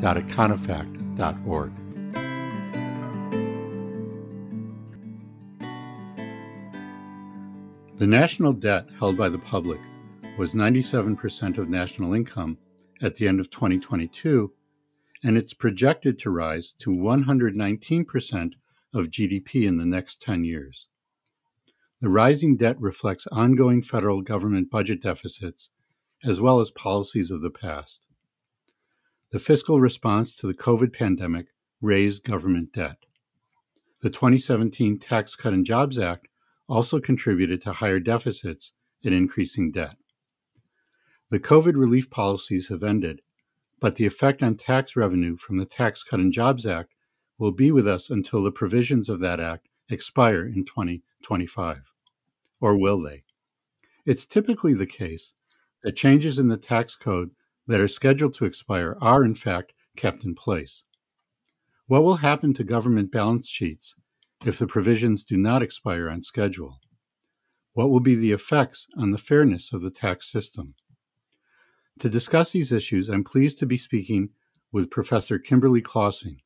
www.econofact.org. The national debt held by the public was 97% of national income at the end of 2022, and it's projected to rise to 119% of GDP in the next 10 years. The rising debt reflects ongoing federal government budget deficits as well as policies of the past. The fiscal response to the COVID pandemic raised government debt. The 2017 Tax Cut and Jobs Act also contributed to higher deficits and increasing debt. The COVID relief policies have ended, but the effect on tax revenue from the Tax Cut and Jobs Act will be with us until the provisions of that act expire in 2025. Or will they? It's typically the case that changes in the tax code that are scheduled to expire are, in fact, kept in place. What will happen to government balance sheets if the provisions do not expire on schedule? What will be the effects on the fairness of the tax system? To discuss these issues, I'm pleased to be speaking with Professor Kimberly Clausing.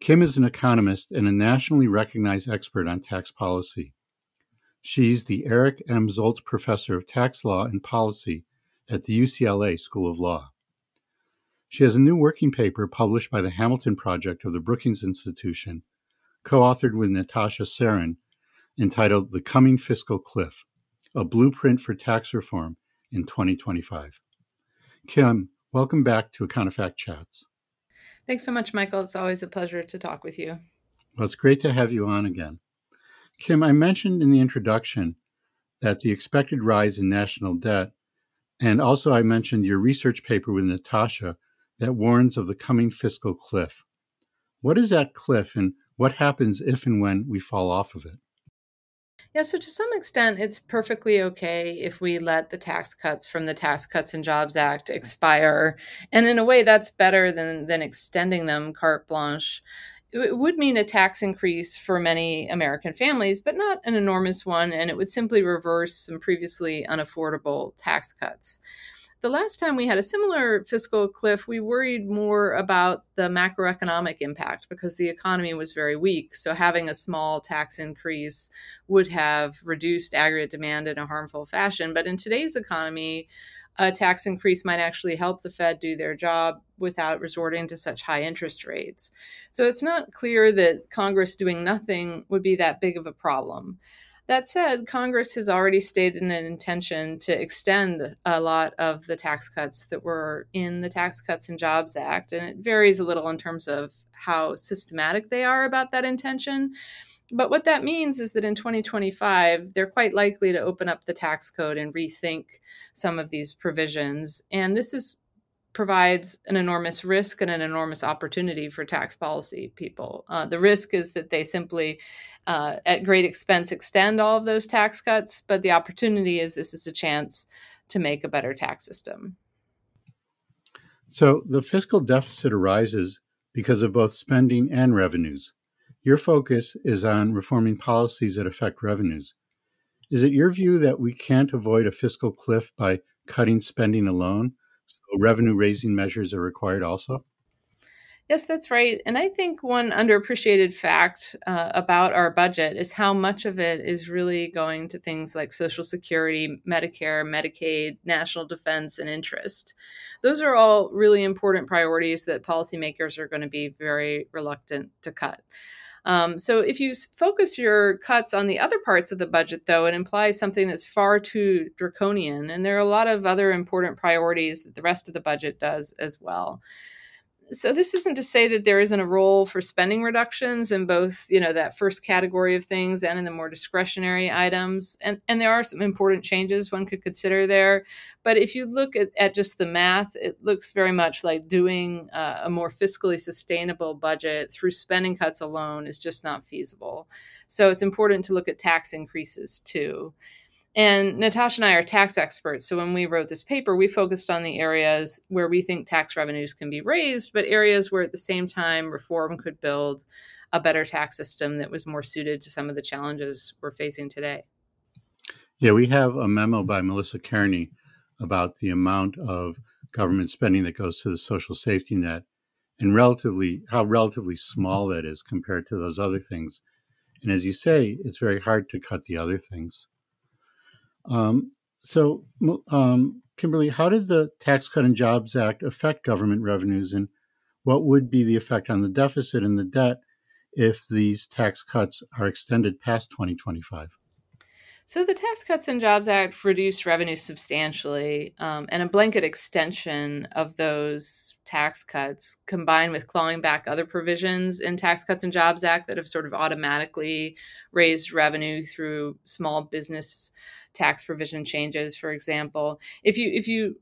Kim is an economist and a nationally recognized expert on tax policy. She's the Eric M. Zolt Professor of Tax Law and Policy at the UCLA School of Law. She has a new working paper published by the Hamilton Project of the Brookings Institution, co authored with Natasha Sarin, entitled The Coming Fiscal Cliff A Blueprint for Tax Reform in 2025. Kim, welcome back to Econofact Chats. Thanks so much, Michael. It's always a pleasure to talk with you. Well, it's great to have you on again. Kim, I mentioned in the introduction that the expected rise in national debt and also, I mentioned your research paper with Natasha that warns of the coming fiscal cliff. What is that cliff, and what happens if and when we fall off of it? Yeah, so to some extent, it's perfectly okay if we let the tax cuts from the Tax Cuts and Jobs Act expire. And in a way, that's better than, than extending them carte blanche it would mean a tax increase for many American families, but not an enormous one, and it would simply reverse some previously unaffordable tax cuts. The last time we had a similar fiscal cliff, we worried more about the macroeconomic impact because the economy was very weak. So, having a small tax increase would have reduced aggregate demand in a harmful fashion. But in today's economy, a tax increase might actually help the Fed do their job without resorting to such high interest rates. So it's not clear that Congress doing nothing would be that big of a problem. That said, Congress has already stated an intention to extend a lot of the tax cuts that were in the Tax Cuts and Jobs Act, and it varies a little in terms of how systematic they are about that intention. But what that means is that in 2025, they're quite likely to open up the tax code and rethink some of these provisions. And this is provides an enormous risk and an enormous opportunity for tax policy people. Uh, the risk is that they simply, uh, at great expense, extend all of those tax cuts, but the opportunity is this is a chance to make a better tax system. So the fiscal deficit arises because of both spending and revenues. Your focus is on reforming policies that affect revenues. Is it your view that we can't avoid a fiscal cliff by cutting spending alone? So revenue raising measures are required also? Yes, that's right. And I think one underappreciated fact uh, about our budget is how much of it is really going to things like Social Security, Medicare, Medicaid, national defense, and interest. Those are all really important priorities that policymakers are going to be very reluctant to cut. Um, so if you focus your cuts on the other parts of the budget, though, it implies something that's far too draconian. And there are a lot of other important priorities that the rest of the budget does as well. So this isn't to say that there isn't a role for spending reductions in both you know that first category of things and in the more discretionary items. And and there are some important changes one could consider there. But if you look at, at just the math it looks very much like doing uh, a more fiscally sustainable budget through spending cuts alone is just not feasible. So it's important to look at tax increases too and Natasha and I are tax experts. So when we wrote this paper, we focused on the areas where we think tax revenues can be raised, but areas where at the same time reform could build a better tax system that was more suited to some of the challenges we're facing today. Yeah, we have a memo by Melissa Kearney about the amount of government spending that goes to the social safety net and relatively how relatively small that is compared to those other things. And as you say, it's very hard to cut the other things. Um, so, um, Kimberly, how did the Tax Cut and Jobs Act affect government revenues, and what would be the effect on the deficit and the debt if these tax cuts are extended past 2025? So the Tax Cuts and Jobs Act reduced revenue substantially, um, and a blanket extension of those tax cuts, combined with clawing back other provisions in Tax Cuts and Jobs Act that have sort of automatically raised revenue through small business tax provision changes, for example. If you if you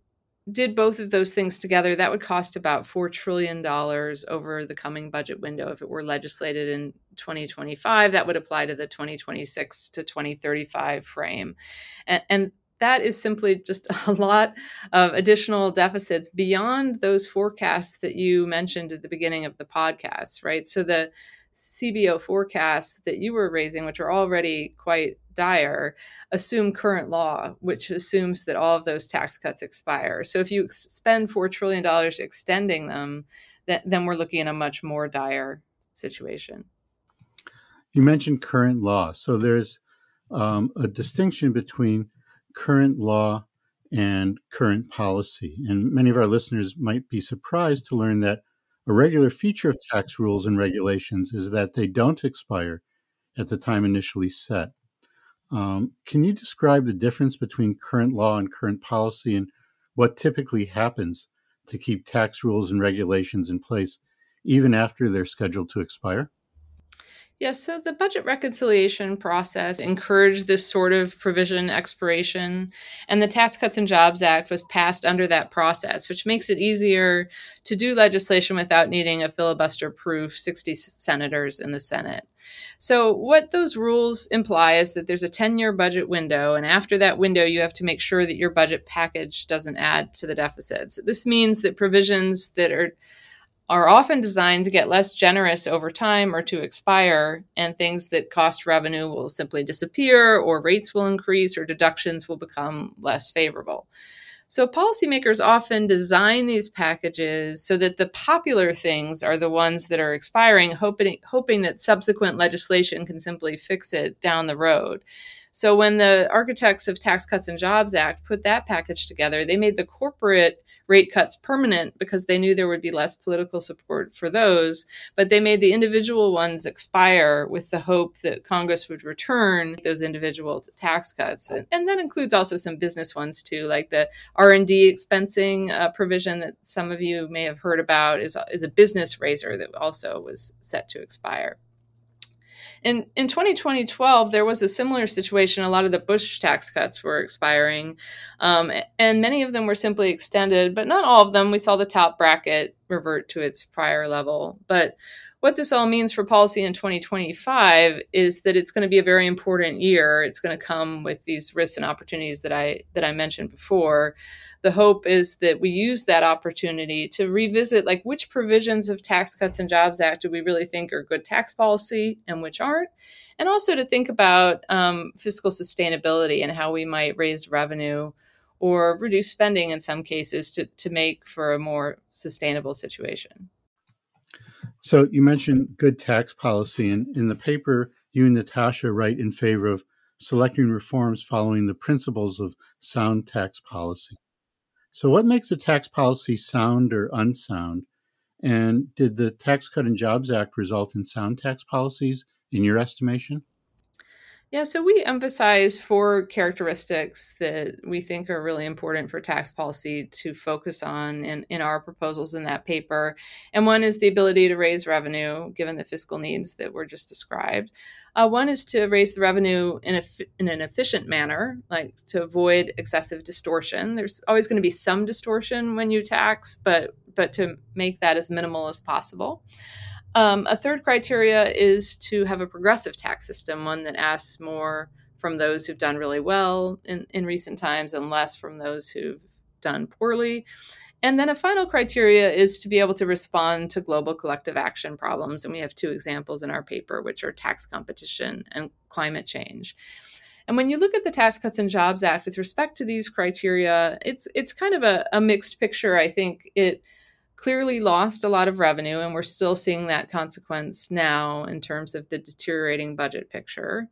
did both of those things together, that would cost about $4 trillion over the coming budget window. If it were legislated in 2025, that would apply to the 2026 to 2035 frame. And, and that is simply just a lot of additional deficits beyond those forecasts that you mentioned at the beginning of the podcast, right? So the CBO forecasts that you were raising, which are already quite dire, assume current law, which assumes that all of those tax cuts expire. So if you spend $4 trillion extending them, then we're looking at a much more dire situation. You mentioned current law. So there's um, a distinction between current law and current policy. And many of our listeners might be surprised to learn that a regular feature of tax rules and regulations is that they don't expire at the time initially set. Um, can you describe the difference between current law and current policy and what typically happens to keep tax rules and regulations in place even after they're scheduled to expire? Yes, so the budget reconciliation process encouraged this sort of provision expiration, and the Tax Cuts and Jobs Act was passed under that process, which makes it easier to do legislation without needing a filibuster proof 60 senators in the Senate. So, what those rules imply is that there's a 10 year budget window, and after that window, you have to make sure that your budget package doesn't add to the deficits. This means that provisions that are are often designed to get less generous over time or to expire, and things that cost revenue will simply disappear, or rates will increase, or deductions will become less favorable. So, policymakers often design these packages so that the popular things are the ones that are expiring, hoping, hoping that subsequent legislation can simply fix it down the road. So, when the architects of Tax Cuts and Jobs Act put that package together, they made the corporate rate cuts permanent because they knew there would be less political support for those. But they made the individual ones expire with the hope that Congress would return those individual tax cuts, and, and that includes also some business ones too, like the R and D expensing uh, provision that some of you may have heard about is is a business raiser that also was set to expire. In, in 2012, there was a similar situation. A lot of the Bush tax cuts were expiring, um, and many of them were simply extended, but not all of them. We saw the top bracket revert to its prior level. But what this all means for policy in 2025 is that it's going to be a very important year. It's going to come with these risks and opportunities that I that I mentioned before. The hope is that we use that opportunity to revisit like which provisions of tax cuts and jobs act do we really think are good tax policy and which aren't? And also to think about um, fiscal sustainability and how we might raise revenue or reduce spending in some cases to, to make for a more sustainable situation so you mentioned good tax policy and in the paper you and natasha write in favor of selecting reforms following the principles of sound tax policy so, what makes a tax policy sound or unsound? And did the Tax Cut and Jobs Act result in sound tax policies, in your estimation? Yeah, so we emphasize four characteristics that we think are really important for tax policy to focus on in, in our proposals in that paper. And one is the ability to raise revenue, given the fiscal needs that were just described. Uh, one is to raise the revenue in, a, in an efficient manner, like to avoid excessive distortion. There's always going to be some distortion when you tax, but but to make that as minimal as possible. Um, a third criteria is to have a progressive tax system, one that asks more from those who've done really well in, in recent times and less from those who've done poorly. And then a final criteria is to be able to respond to global collective action problems. And we have two examples in our paper, which are tax competition and climate change. And when you look at the Tax Cuts and Jobs Act with respect to these criteria, it's it's kind of a, a mixed picture. I think it clearly lost a lot of revenue, and we're still seeing that consequence now in terms of the deteriorating budget picture.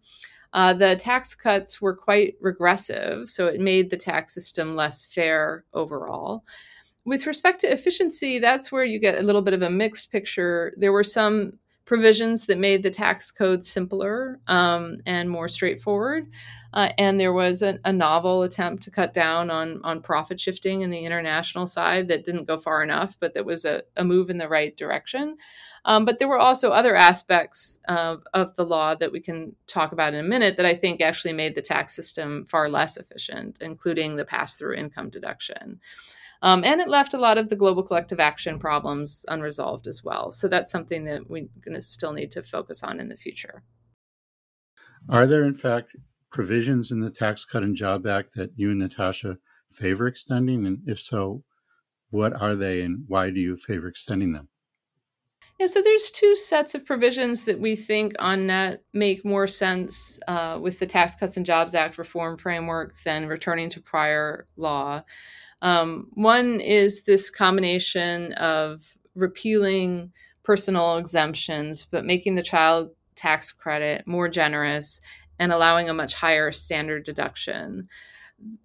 Uh, the tax cuts were quite regressive, so it made the tax system less fair overall. With respect to efficiency, that's where you get a little bit of a mixed picture. There were some provisions that made the tax code simpler um, and more straightforward. Uh, and there was a, a, novel attempt to cut down on, on profit shifting in the international side that didn't go far enough, but that was a, a move in the right direction. Um, but there were also other aspects of, of the law that we can talk about in a minute that I think actually made the tax system far less efficient, including the pass through income deduction. Um, and it left a lot of the global collective action problems unresolved as well. So that's something that we're going to still need to focus on in the future. Are there, in fact, provisions in the Tax Cut and Job Act that you and Natasha favor extending? And if so, what are they and why do you favor extending them? Yeah, so there's two sets of provisions that we think on net make more sense uh, with the Tax Cuts and Jobs Act reform framework than returning to prior law. Um, one is this combination of repealing personal exemptions, but making the child tax credit more generous and allowing a much higher standard deduction.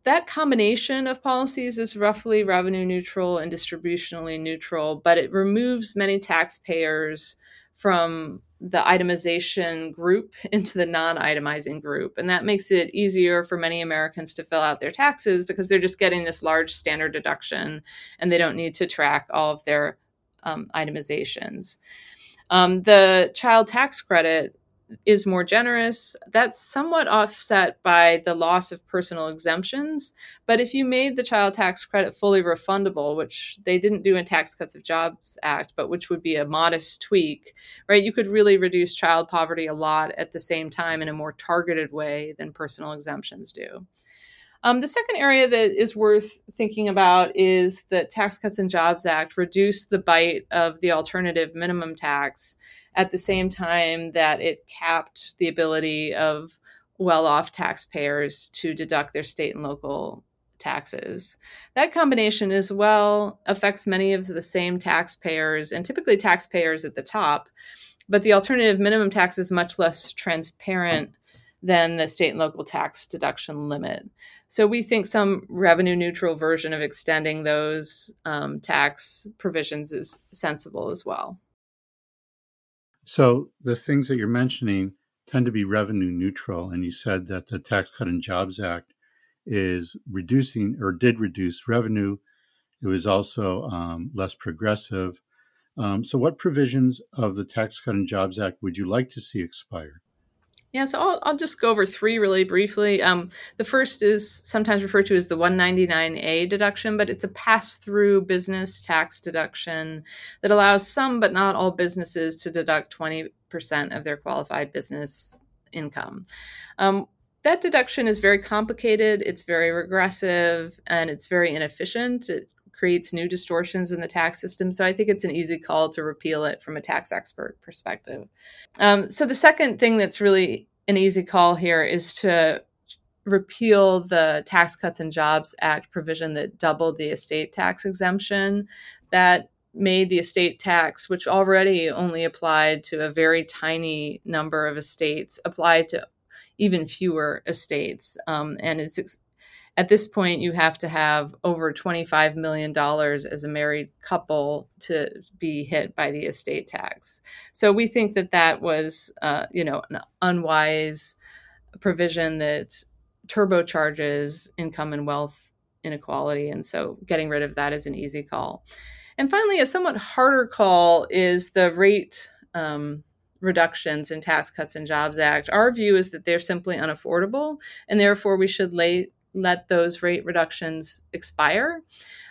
That combination of policies is roughly revenue neutral and distributionally neutral, but it removes many taxpayers from the itemization group into the non itemizing group. And that makes it easier for many Americans to fill out their taxes because they're just getting this large standard deduction and they don't need to track all of their um, itemizations. Um, the child tax credit is more generous. That's somewhat offset by the loss of personal exemptions. But if you made the child tax credit fully refundable, which they didn't do in Tax Cuts of Jobs Act, but which would be a modest tweak, right, you could really reduce child poverty a lot at the same time in a more targeted way than personal exemptions do. Um, the second area that is worth thinking about is that Tax Cuts and Jobs Act reduced the bite of the alternative minimum tax at the same time that it capped the ability of well off taxpayers to deduct their state and local taxes. That combination as well affects many of the same taxpayers and typically taxpayers at the top, but the alternative minimum tax is much less transparent than the state and local tax deduction limit. So we think some revenue neutral version of extending those um, tax provisions is sensible as well. So the things that you're mentioning tend to be revenue neutral. And you said that the Tax Cut and Jobs Act is reducing or did reduce revenue. It was also um, less progressive. Um, so, what provisions of the Tax Cut and Jobs Act would you like to see expire? Yeah, so I'll, I'll just go over three really briefly. Um, the first is sometimes referred to as the 199A deduction, but it's a pass through business tax deduction that allows some, but not all businesses to deduct 20% of their qualified business income. Um, that deduction is very complicated, it's very regressive, and it's very inefficient. It creates new distortions in the tax system. So I think it's an easy call to repeal it from a tax expert perspective. Um, so the second thing that's really an easy call here is to repeal the Tax Cuts and Jobs Act provision that doubled the estate tax exemption that made the estate tax, which already only applied to a very tiny number of estates, apply to even fewer estates. Um, and it's at this point you have to have over $25 million as a married couple to be hit by the estate tax so we think that that was uh, you know an unwise provision that turbocharges income and wealth inequality. And so getting rid of that is an easy call. And finally, a somewhat harder call is the rate um, reductions in Tax Cuts and Jobs Act. Our view is that they're simply unaffordable, and therefore we should lay, let those rate reductions expire.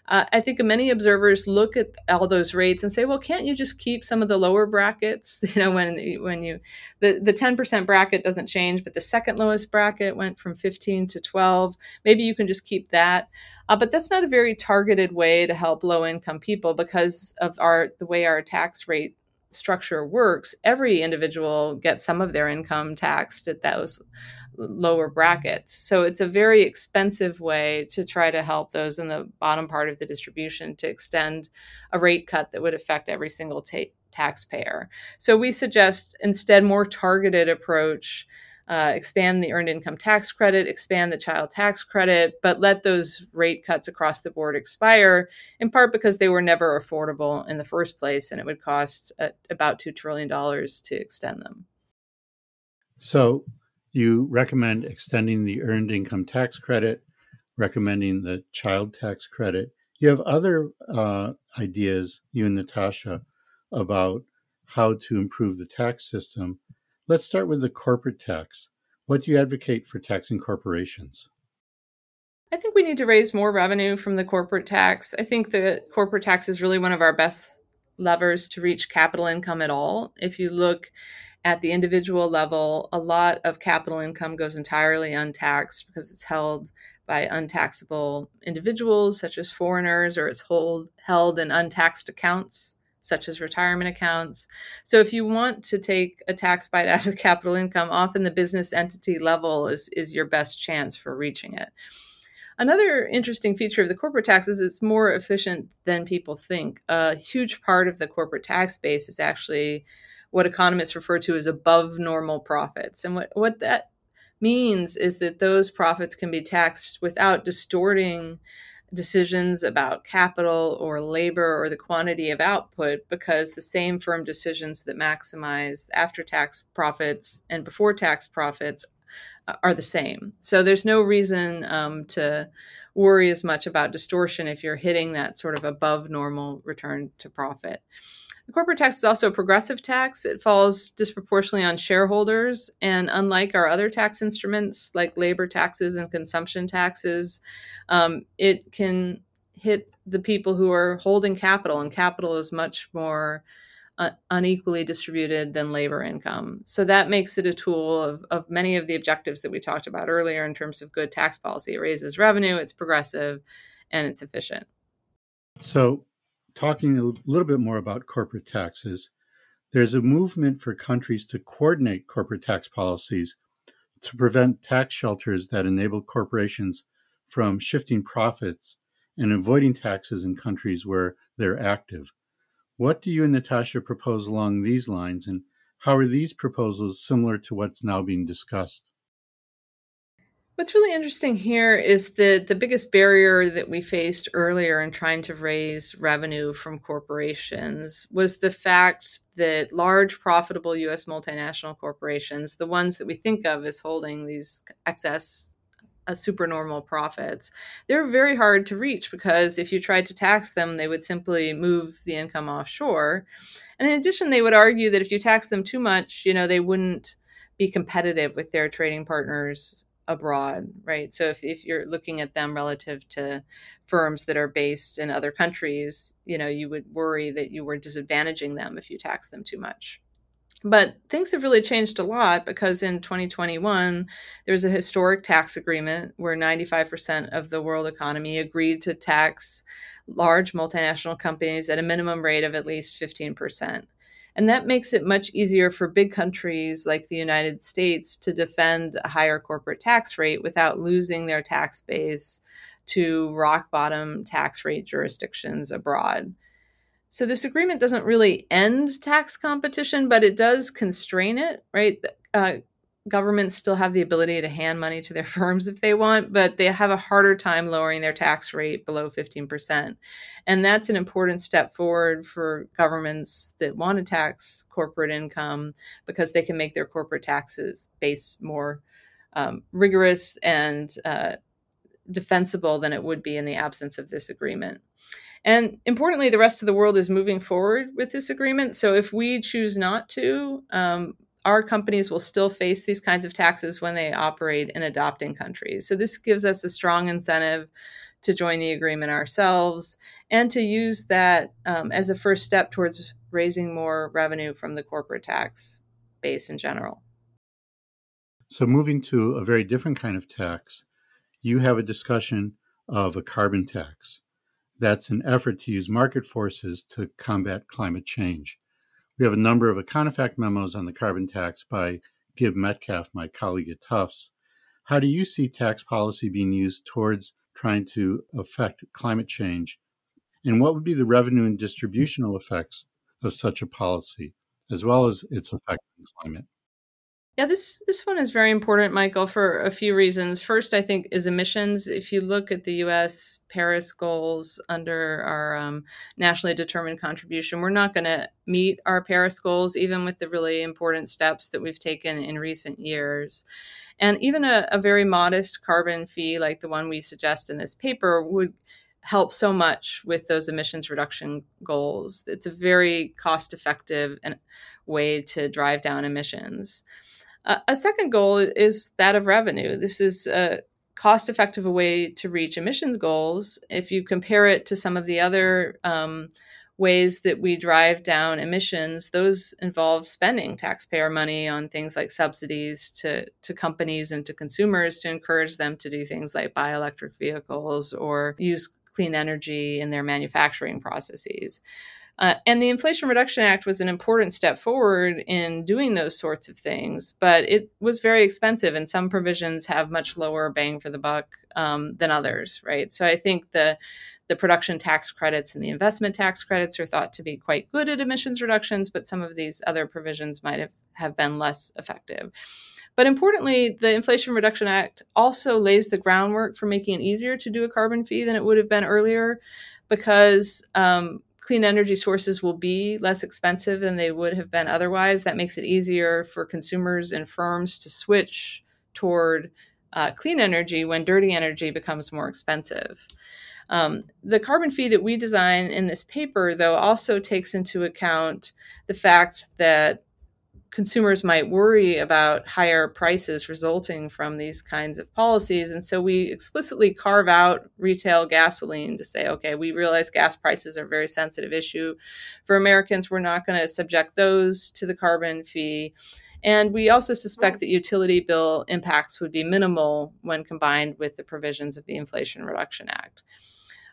Uh, I think many observers look at all those rates and say, "Well, can't you just keep some of the lower brackets? You know, when when you the the ten percent bracket doesn't change, but the second lowest bracket went from fifteen to twelve. Maybe you can just keep that." Uh, but that's not a very targeted way to help low income people because of our the way our tax rate structure works. Every individual gets some of their income taxed at those lower brackets. So it's a very expensive way to try to help those in the bottom part of the distribution to extend a rate cut that would affect every single ta- taxpayer. So we suggest instead more targeted approach. Uh, expand the earned income tax credit, expand the child tax credit, but let those rate cuts across the board expire, in part because they were never affordable in the first place and it would cost uh, about $2 trillion to extend them. So, you recommend extending the earned income tax credit, recommending the child tax credit. You have other uh, ideas, you and Natasha, about how to improve the tax system. Let's start with the corporate tax. What do you advocate for taxing corporations? I think we need to raise more revenue from the corporate tax. I think the corporate tax is really one of our best levers to reach capital income at all. If you look at the individual level, a lot of capital income goes entirely untaxed because it's held by untaxable individuals, such as foreigners, or it's hold, held in untaxed accounts, such as retirement accounts. So, if you want to take a tax bite out of capital income, often the business entity level is, is your best chance for reaching it. Another interesting feature of the corporate tax is it's more efficient than people think. A huge part of the corporate tax base is actually what economists refer to as above normal profits. And what, what that means is that those profits can be taxed without distorting decisions about capital or labor or the quantity of output because the same firm decisions that maximize after tax profits and before tax profits are the same. So there's no reason um, to worry as much about distortion if you're hitting that sort of above normal return to profit. The corporate tax is also a progressive tax. It falls disproportionately on shareholders. And unlike our other tax instruments like labor taxes and consumption taxes, um, it can hit the people who are holding capital, and capital is much more uh, unequally distributed than labor income. So that makes it a tool of, of many of the objectives that we talked about earlier in terms of good tax policy. It raises revenue, it's progressive, and it's efficient. So talking a little bit more about corporate taxes, there's a movement for countries to coordinate corporate tax policies to prevent tax shelters that enable corporations from shifting profits and avoiding taxes in countries where they're active. What do you and Natasha propose along these lines, and how are these proposals similar to what's now being discussed? What's really interesting here is that the biggest barrier that we faced earlier in trying to raise revenue from corporations was the fact that large, profitable US multinational corporations, the ones that we think of as holding these excess uh, supernormal profits, they're very hard to reach because if you tried to tax them, they would simply move the income offshore. And in addition, they would argue that if you tax them too much, you know, they wouldn't be competitive with their trading partners abroad, right? So if, if you're looking at them relative to firms that are based in other countries, you know, you would worry that you were disadvantaging them if you tax them too much. But things have really changed a lot because in 2021, there was a historic tax agreement where 95% of the world economy agreed to tax large multinational companies at a minimum rate of at least 15%. And that makes it much easier for big countries like the United States to defend a higher corporate tax rate without losing their tax base to rock bottom tax rate jurisdictions abroad. So, this agreement doesn't really end tax competition, but it does constrain it, right? Uh, governments still have the ability to hand money to their firms if they want, but they have a harder time lowering their tax rate below 15%. And that's an important step forward for governments that want to tax corporate income because they can make their corporate taxes base more um, rigorous and uh, defensible than it would be in the absence of this agreement. And importantly, the rest of the world is moving forward with this agreement. So if we choose not to, um, our companies will still face these kinds of taxes when they operate in adopting countries. So this gives us a strong incentive to join the agreement ourselves and to use that um, as a first step towards raising more revenue from the corporate tax base in general. So, moving to a very different kind of tax, you have a discussion of a carbon tax. That's an effort to use market forces to combat climate change. We have a number of Econofact memos on the carbon tax by Gib Metcalf, my colleague at Tufts. How do you see tax policy being used towards trying to affect climate change? And what would be the revenue and distributional effects of such a policy, as well as its effect on climate? Yeah, this this one is very important, Michael, for a few reasons. First, I think is emissions. If you look at the U.S. Paris goals under our um, nationally determined contribution, we're not going to meet our Paris goals, even with the really important steps that we've taken in recent years. And even a, a very modest carbon fee, like the one we suggest in this paper, would help so much with those emissions reduction goals. It's a very cost effective way to drive down emissions. Uh, a second goal is that of revenue. This is a cost effective way to reach emissions goals. If you compare it to some of the other um, ways that we drive down emissions, those involve spending taxpayer money on things like subsidies to, to companies and to consumers to encourage them to do things like buy electric vehicles or use clean energy in their manufacturing processes. Uh, and the Inflation Reduction Act was an important step forward in doing those sorts of things, but it was very expensive, and some provisions have much lower bang for the buck um, than others, right? So I think the the production tax credits and the investment tax credits are thought to be quite good at emissions reductions, but some of these other provisions might have, have been less effective. But importantly, the Inflation Reduction Act also lays the groundwork for making it easier to do a carbon fee than it would have been earlier because um, clean energy sources will be less expensive than they would have been otherwise. That makes it easier for consumers and firms to switch toward uh, clean energy when dirty energy becomes more expensive. Um, the carbon fee that we design in this paper, though, also takes into account the fact that consumers might worry about higher prices resulting from these kinds of policies. And so we explicitly carve out retail gasoline to say, okay, we realize gas prices are a very sensitive issue for Americans. We're not going to subject those to the carbon fee. And we also suspect that utility bill impacts would be minimal when combined with the provisions of the Inflation Reduction Act.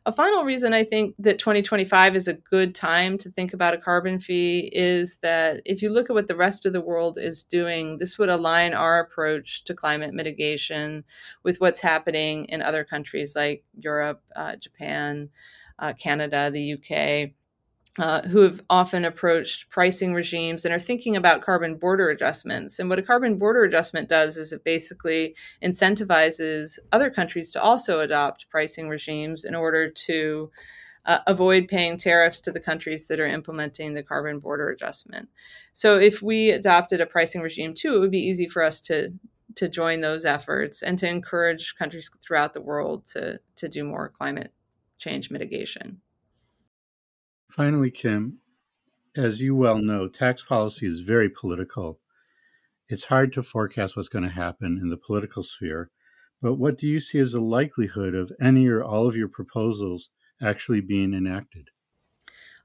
A final reason I think that 2025 is a good time to think about a carbon fee is that if you look at what the rest of the world is doing, this would align our approach to climate mitigation with what's happening in other countries like Europe, uh, Japan, uh, Canada, the UK uh, who have often approached pricing regimes and are thinking about carbon border adjustments. And what a carbon border adjustment does is it basically incentivizes other countries to also adopt pricing regimes in order to uh, avoid paying tariffs to the countries that are implementing the carbon border adjustment. So if we adopted a pricing regime too, it would be easy for us to to join those efforts and to encourage countries throughout the world to to do more climate change mitigation. Finally, Kim, as you well know, tax policy is very political. It's hard to forecast what's going to happen in the political sphere, but what do you see as the likelihood of any or all of your proposals actually being enacted?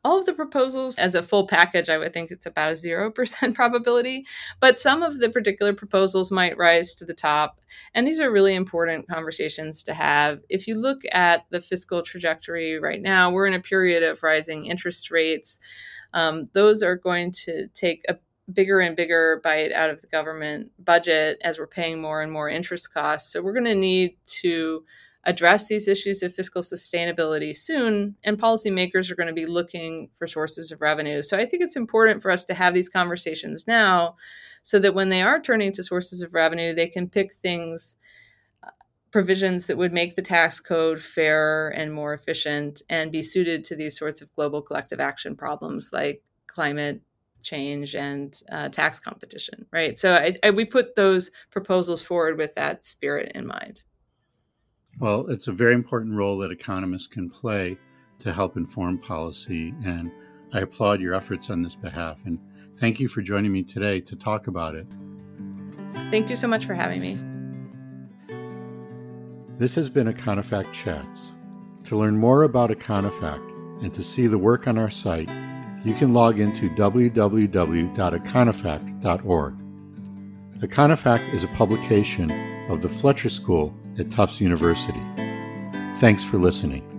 All of the proposals as a full package, I would think it's about a 0% probability. But some of the particular proposals might rise to the top. And these are really important conversations to have. If you look at the fiscal trajectory right now, we're in a period of rising interest rates. Um, those are going to take a bigger and bigger bite out of the government budget as we're paying more and more interest costs. So we're going to need to address these issues of fiscal sustainability soon, and policymakers are going to be looking for sources of revenue. So I think it's important for us to have these conversations now so that when they are turning to sources of revenue, they can pick things, uh, provisions that would make the tax code fairer and more efficient and be suited to these sorts of global collective action problems like climate change and uh, tax competition, right? So I, I, we put those proposals forward with that spirit in mind. Well, it's a very important role that economists can play to help inform policy, and I applaud your efforts on this behalf. And thank you for joining me today to talk about it. Thank you so much for having me. This has been Econofact Chats. To learn more about Econofact and to see the work on our site, you can log into www.econofact.org. Econofact is a publication of the Fletcher School at Tufts University. Thanks for listening.